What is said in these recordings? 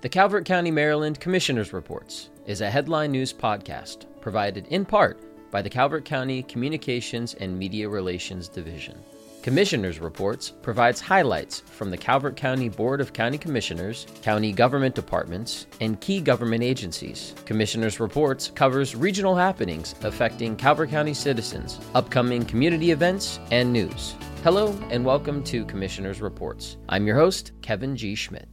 The Calvert County, Maryland Commissioners Reports is a headline news podcast provided in part by the Calvert County Communications and Media Relations Division. Commissioners Reports provides highlights from the Calvert County Board of County Commissioners, county government departments, and key government agencies. Commissioners Reports covers regional happenings affecting Calvert County citizens, upcoming community events, and news. Hello and welcome to Commissioners Reports. I'm your host, Kevin G. Schmidt.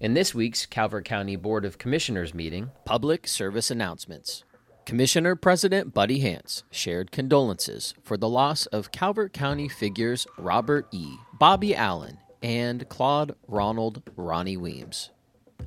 In this week's Calvert County Board of Commissioners meeting, public service announcements. Commissioner President Buddy Hance shared condolences for the loss of Calvert County figures Robert E., Bobby Allen, and Claude Ronald Ronnie Weems.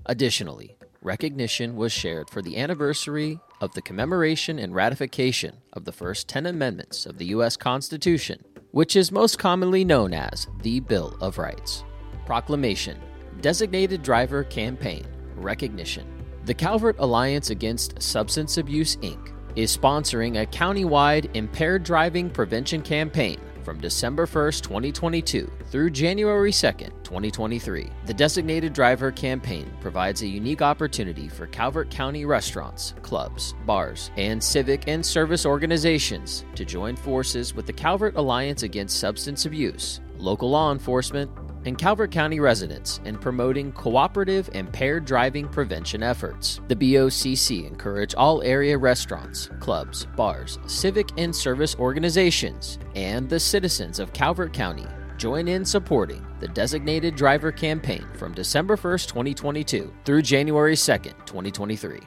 Additionally, recognition was shared for the anniversary of the commemoration and ratification of the first 10 amendments of the U.S. Constitution, which is most commonly known as the Bill of Rights. Proclamation Designated Driver Campaign Recognition. The Calvert Alliance Against Substance Abuse, Inc. is sponsoring a countywide impaired driving prevention campaign from December 1st, 2022 through January 2nd, 2023. The Designated Driver campaign provides a unique opportunity for Calvert County restaurants, clubs, bars, and civic and service organizations to join forces with the Calvert Alliance Against Substance Abuse, local law enforcement, and Calvert County residents in promoting cooperative impaired driving prevention efforts. The BOCC encourage all area restaurants, clubs, bars, civic and service organizations, and the citizens of Calvert County join in supporting the designated driver campaign from December 1st, 2022 through January 2nd, 2023.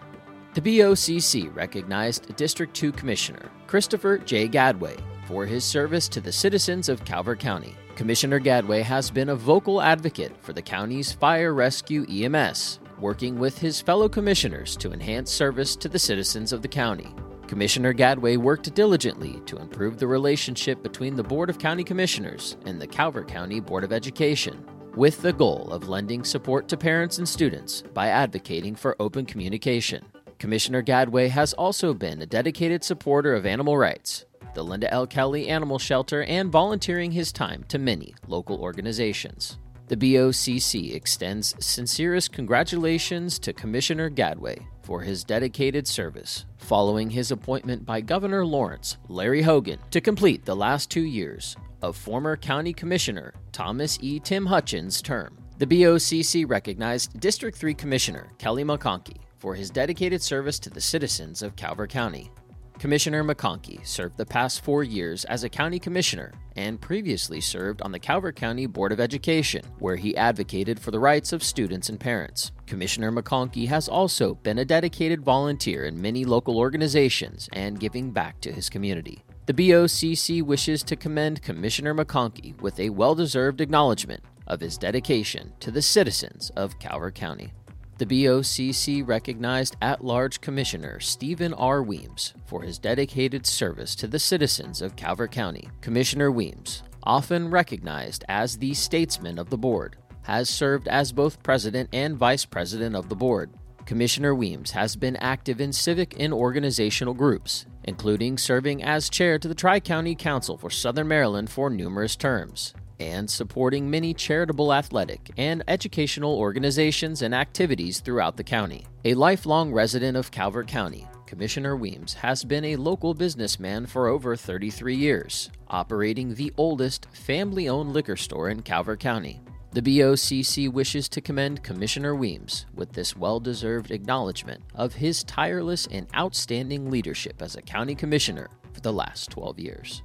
The BOCC recognized District 2 Commissioner Christopher J. Gadway for his service to the citizens of Calvert County. Commissioner Gadway has been a vocal advocate for the county's fire rescue EMS, working with his fellow commissioners to enhance service to the citizens of the county. Commissioner Gadway worked diligently to improve the relationship between the Board of County Commissioners and the Calvert County Board of Education, with the goal of lending support to parents and students by advocating for open communication. Commissioner Gadway has also been a dedicated supporter of animal rights, the Linda L. Kelly Animal Shelter, and volunteering his time to many local organizations. The BOCC extends sincerest congratulations to Commissioner Gadway for his dedicated service following his appointment by Governor Lawrence Larry Hogan to complete the last two years of former County Commissioner Thomas E. Tim Hutchins' term. The BOCC recognized District 3 Commissioner Kelly McConkey for his dedicated service to the citizens of Calvert County. Commissioner McConkey served the past four years as a county commissioner and previously served on the Calvert County Board of Education, where he advocated for the rights of students and parents. Commissioner McConkey has also been a dedicated volunteer in many local organizations and giving back to his community. The BOCC wishes to commend Commissioner McConkey with a well deserved acknowledgement of his dedication to the citizens of Calvert County. The BOCC recognized at large Commissioner Stephen R. Weems for his dedicated service to the citizens of Calvert County. Commissioner Weems, often recognized as the statesman of the board, has served as both president and vice president of the board. Commissioner Weems has been active in civic and organizational groups, including serving as chair to the Tri County Council for Southern Maryland for numerous terms and supporting many charitable athletic and educational organizations and activities throughout the county. A lifelong resident of Calvert County, Commissioner Weems has been a local businessman for over 33 years, operating the oldest family owned liquor store in Calvert County. The BOCC wishes to commend Commissioner Weems with this well deserved acknowledgement of his tireless and outstanding leadership as a county commissioner for the last 12 years.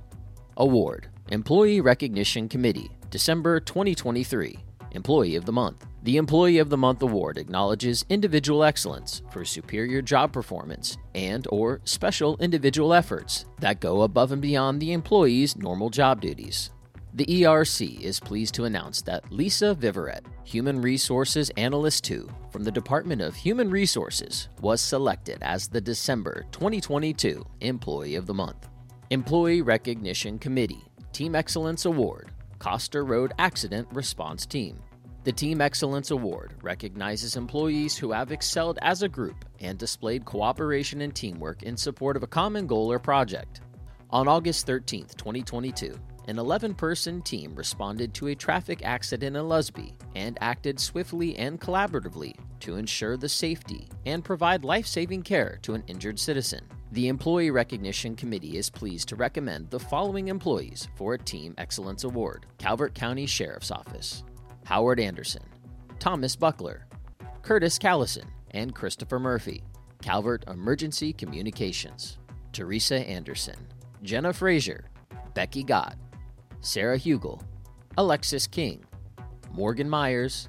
Award Employee Recognition Committee, December 2023. Employee of the Month. The Employee of the Month award acknowledges individual excellence for superior job performance and or special individual efforts that go above and beyond the employee's normal job duties. The ERC is pleased to announce that Lisa Viverette, Human Resources Analyst 2 from the Department of Human Resources, was selected as the December 2022 Employee of the Month. Employee Recognition Committee Team Excellence Award, Costa Road Accident Response Team. The Team Excellence Award recognizes employees who have excelled as a group and displayed cooperation and teamwork in support of a common goal or project. On August 13, 2022, an 11 person team responded to a traffic accident in Lusby and acted swiftly and collaboratively to ensure the safety and provide life saving care to an injured citizen. The Employee Recognition Committee is pleased to recommend the following employees for a Team Excellence Award Calvert County Sheriff's Office Howard Anderson, Thomas Buckler, Curtis Callison, and Christopher Murphy, Calvert Emergency Communications, Teresa Anderson, Jenna Frazier, Becky Gott, Sarah Hugel, Alexis King, Morgan Myers,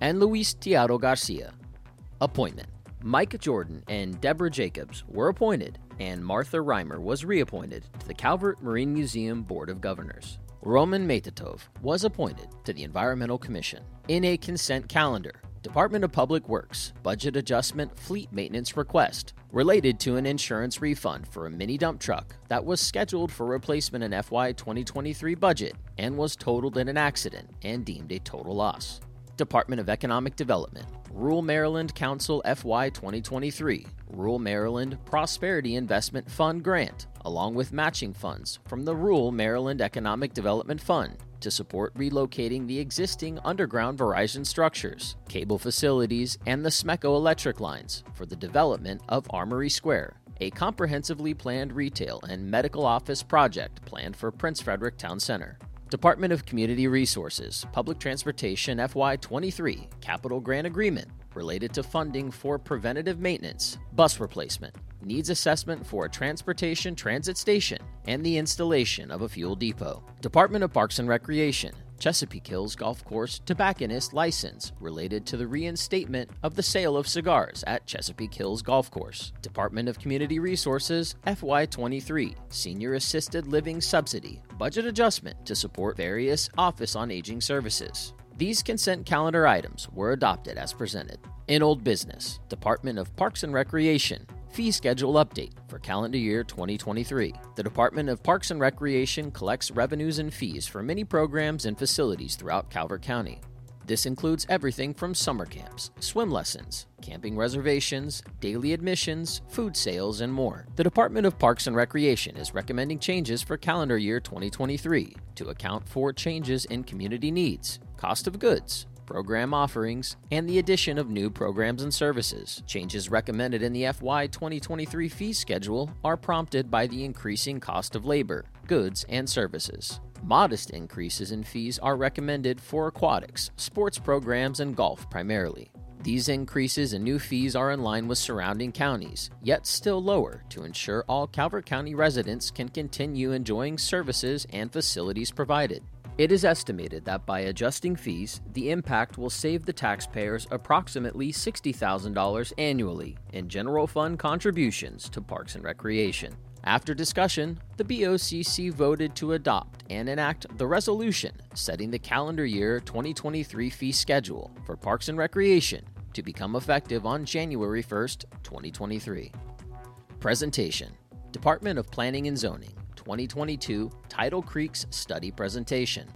and Luis Tiago Garcia. Appointment Mike Jordan and Deborah Jacobs were appointed, and Martha Reimer was reappointed to the Calvert Marine Museum Board of Governors. Roman Metatov was appointed to the Environmental Commission. In a consent calendar, Department of Public Works budget adjustment fleet maintenance request related to an insurance refund for a mini dump truck that was scheduled for replacement in FY 2023 budget and was totaled in an accident and deemed a total loss. Department of Economic Development, Rural Maryland Council FY 2023, Rural Maryland Prosperity Investment Fund grant, along with matching funds from the Rural Maryland Economic Development Fund to support relocating the existing underground Verizon structures, cable facilities, and the SMECO electric lines for the development of Armory Square, a comprehensively planned retail and medical office project planned for Prince Frederick Town Center. Department of Community Resources, Public Transportation FY23 Capital Grant Agreement related to funding for preventative maintenance, bus replacement, needs assessment for a transportation transit station, and the installation of a fuel depot. Department of Parks and Recreation, Chesapeake Hills Golf Course tobacconist license related to the reinstatement of the sale of cigars at Chesapeake Hills Golf Course. Department of Community Resources FY23 Senior Assisted Living Subsidy budget adjustment to support various Office on Aging services. These consent calendar items were adopted as presented. In Old Business, Department of Parks and Recreation Fee Schedule Update for calendar year 2023. The Department of Parks and Recreation collects revenues and fees for many programs and facilities throughout Calvert County. This includes everything from summer camps, swim lessons, camping reservations, daily admissions, food sales, and more. The Department of Parks and Recreation is recommending changes for calendar year 2023 to account for changes in community needs, cost of goods, program offerings, and the addition of new programs and services. Changes recommended in the FY 2023 fee schedule are prompted by the increasing cost of labor, goods, and services. Modest increases in fees are recommended for aquatics, sports programs, and golf primarily. These increases in new fees are in line with surrounding counties, yet still lower to ensure all Calvert County residents can continue enjoying services and facilities provided. It is estimated that by adjusting fees, the impact will save the taxpayers approximately $60,000 annually in general fund contributions to Parks and Recreation. After discussion, the BOCC voted to adopt and enact the resolution setting the calendar year 2023 fee schedule for Parks and Recreation to become effective on January 1st, 2023. Presentation Department of Planning and Zoning 2022 Tidal Creeks Study Presentation.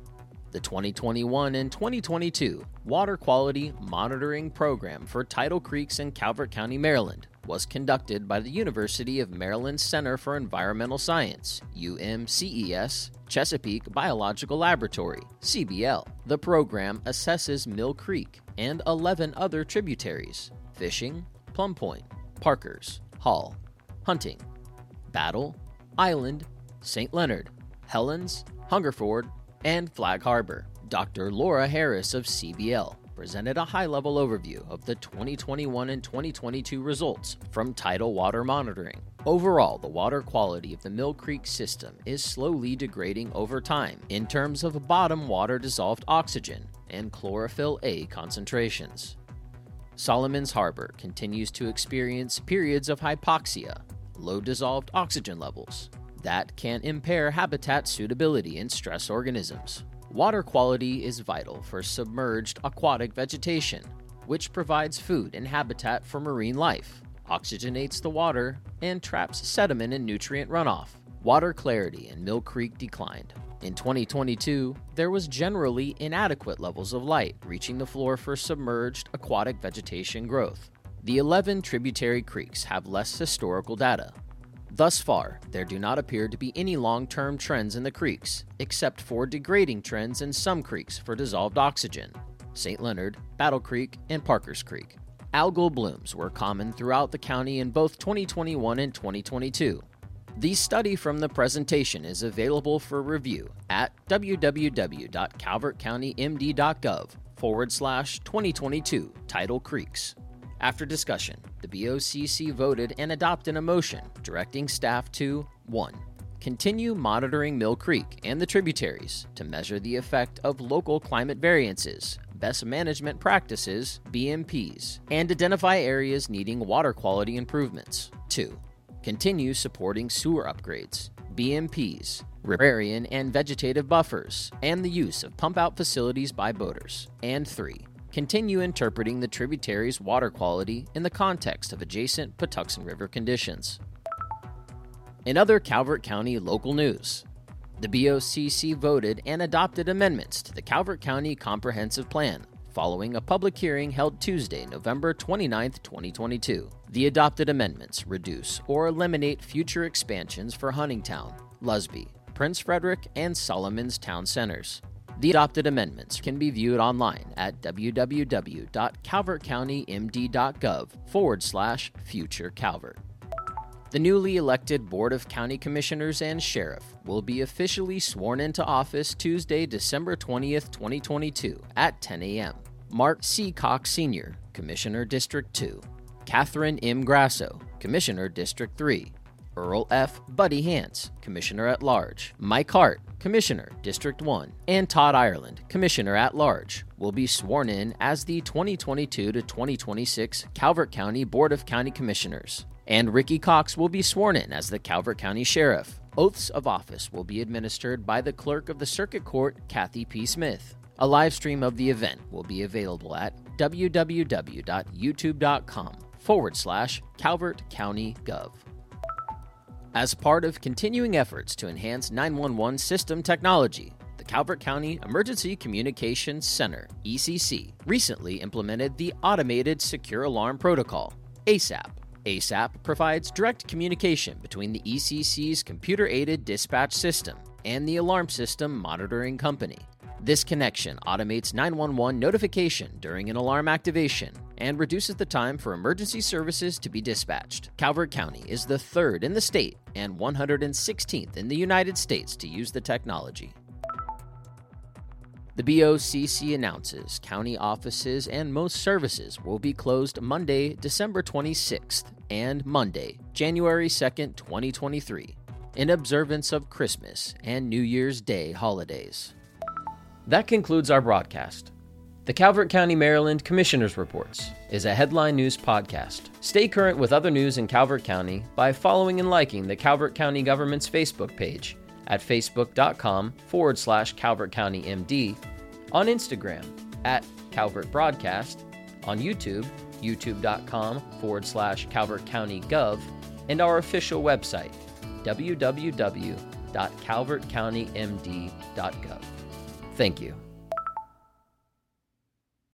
The 2021 and 2022 Water Quality Monitoring Program for Tidal Creeks in Calvert County, Maryland was conducted by the University of Maryland Center for Environmental Science, UMCES, Chesapeake Biological Laboratory, CBL. The program assesses Mill Creek and 11 other tributaries Fishing, Plum Point, Parkers, Hall, Hunting, Battle, Island, St. Leonard, Helens, Hungerford, and Flag Harbor. Dr. Laura Harris of CBL presented a high level overview of the 2021 and 2022 results from tidal water monitoring. Overall, the water quality of the Mill Creek system is slowly degrading over time in terms of bottom water dissolved oxygen and chlorophyll A concentrations. Solomons Harbor continues to experience periods of hypoxia, low dissolved oxygen levels, that can impair habitat suitability in stress organisms. Water quality is vital for submerged aquatic vegetation, which provides food and habitat for marine life, oxygenates the water, and traps sediment and nutrient runoff. Water clarity in Mill Creek declined. In 2022, there was generally inadequate levels of light reaching the floor for submerged aquatic vegetation growth. The 11 tributary creeks have less historical data, Thus far, there do not appear to be any long term trends in the creeks, except for degrading trends in some creeks for dissolved oxygen St. Leonard, Battle Creek, and Parkers Creek. algal blooms were common throughout the county in both 2021 and 2022. The study from the presentation is available for review at www.calvertcountymd.gov forward slash 2022 Tidal Creeks. After discussion, the BOCC voted and adopted a motion directing staff to 1. Continue monitoring Mill Creek and the tributaries to measure the effect of local climate variances, best management practices, BMPs, and identify areas needing water quality improvements. 2. Continue supporting sewer upgrades, BMPs, riparian and vegetative buffers, and the use of pump out facilities by boaters. And 3 continue interpreting the tributary's water quality in the context of adjacent Patuxent River conditions. In other Calvert County local news, the BOCC voted and adopted amendments to the Calvert County Comprehensive Plan following a public hearing held Tuesday, November 29, 2022. The adopted amendments reduce or eliminate future expansions for Huntingtown, Lusby, Prince Frederick, and Solomons town centers. The adopted amendments can be viewed online at www.calvertcountymd.gov forward slash future Calvert. The newly elected Board of County Commissioners and Sheriff will be officially sworn into office Tuesday, December 20th, 2022 at 10 a.m. Mark C. Cox Sr., Commissioner District 2, Catherine M. Grasso, Commissioner District 3, Earl F. Buddy Hance, Commissioner at Large, Mike Hart, Commissioner, District 1, and Todd Ireland, Commissioner at Large, will be sworn in as the 2022 to 2026 Calvert County Board of County Commissioners. And Ricky Cox will be sworn in as the Calvert County Sheriff. Oaths of office will be administered by the Clerk of the Circuit Court, Kathy P. Smith. A live stream of the event will be available at www.youtube.com forward slash Calvert County Gov. As part of continuing efforts to enhance 911 system technology, the Calvert County Emergency Communications Center, ECC, recently implemented the Automated Secure Alarm Protocol, ASAP. ASAP provides direct communication between the ECC's computer aided dispatch system and the alarm system monitoring company. This connection automates 911 notification during an alarm activation and reduces the time for emergency services to be dispatched. Calvert County is the third in the state and 116th in the United States to use the technology. The BOCC announces county offices and most services will be closed Monday, December 26th and Monday, January 2nd, 2023, in observance of Christmas and New Year's Day holidays. That concludes our broadcast. The Calvert County, Maryland Commissioner's Reports is a headline news podcast. Stay current with other news in Calvert County by following and liking the Calvert County government's Facebook page at facebook.com forward slash Calvert County MD, on Instagram at Calvert Broadcast, on YouTube, youtube.com forward slash Calvert County Gov, and our official website, www.calvertcountymd.gov. Thank you.